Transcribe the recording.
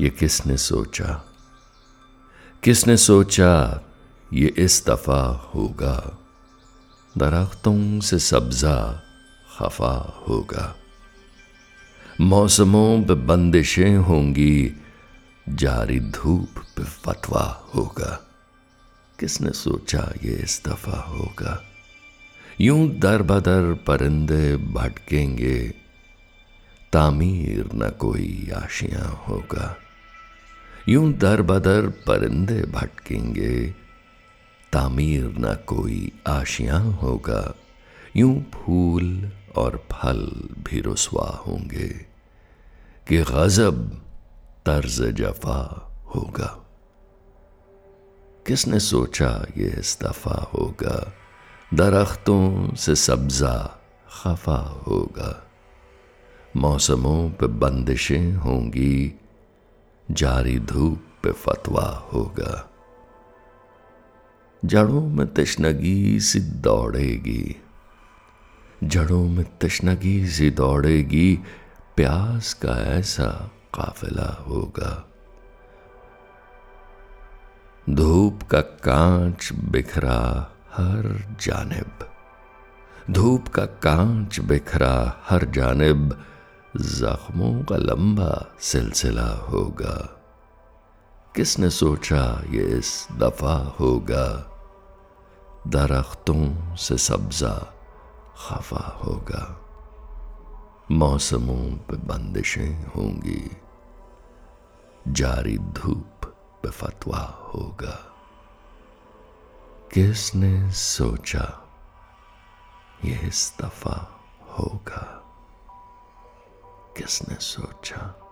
ये किसने सोचा? किसने सोचा ये इस दफ़ा होगा? दरख्तों से सब्जा खफा होगा। मौसमों पे बंदिशें होंगी, जारी धूप पे फतवा होगा। किसने सोचा ये इस दफ़ा होगा? यूँ दर बदर परिंदे भटकेंगे, तामीर न कोई आशियाँ होगा। यूँ दर बदर परिंदे भटकेंगे। तामीर न कोई आशिया होगा। यूँ फूल और फल भी रुसवा होंगे कि गजब तर्ज जफा होगा। किसने सोचा ये इस दफ़ा होगा? दरख्तों से सब्जा खफा होगा। मौसमों पे बंदिशें होंगी। जारी धूप पे फतवा होगा। जड़ों में तशनगी सी दौड़ेगी। जड़ों में तशनगी सी दौड़ेगी, प्यास का ऐसा काफिला होगा। धूप का कांच बिखरा हर जानब। धूप का कांच बिखरा हर जानब। जख्मों का लंबा सिलसिला होगा। किसने सोचा ये इस दफ़ा होगा? दरख्तों से सब्जा खफा होगा। मौसमों पे बंदिशें होंगी। जारी धूप पे फतवा होगा। किसने सोचा ये इस दफ़ा होगा? किसने सोचा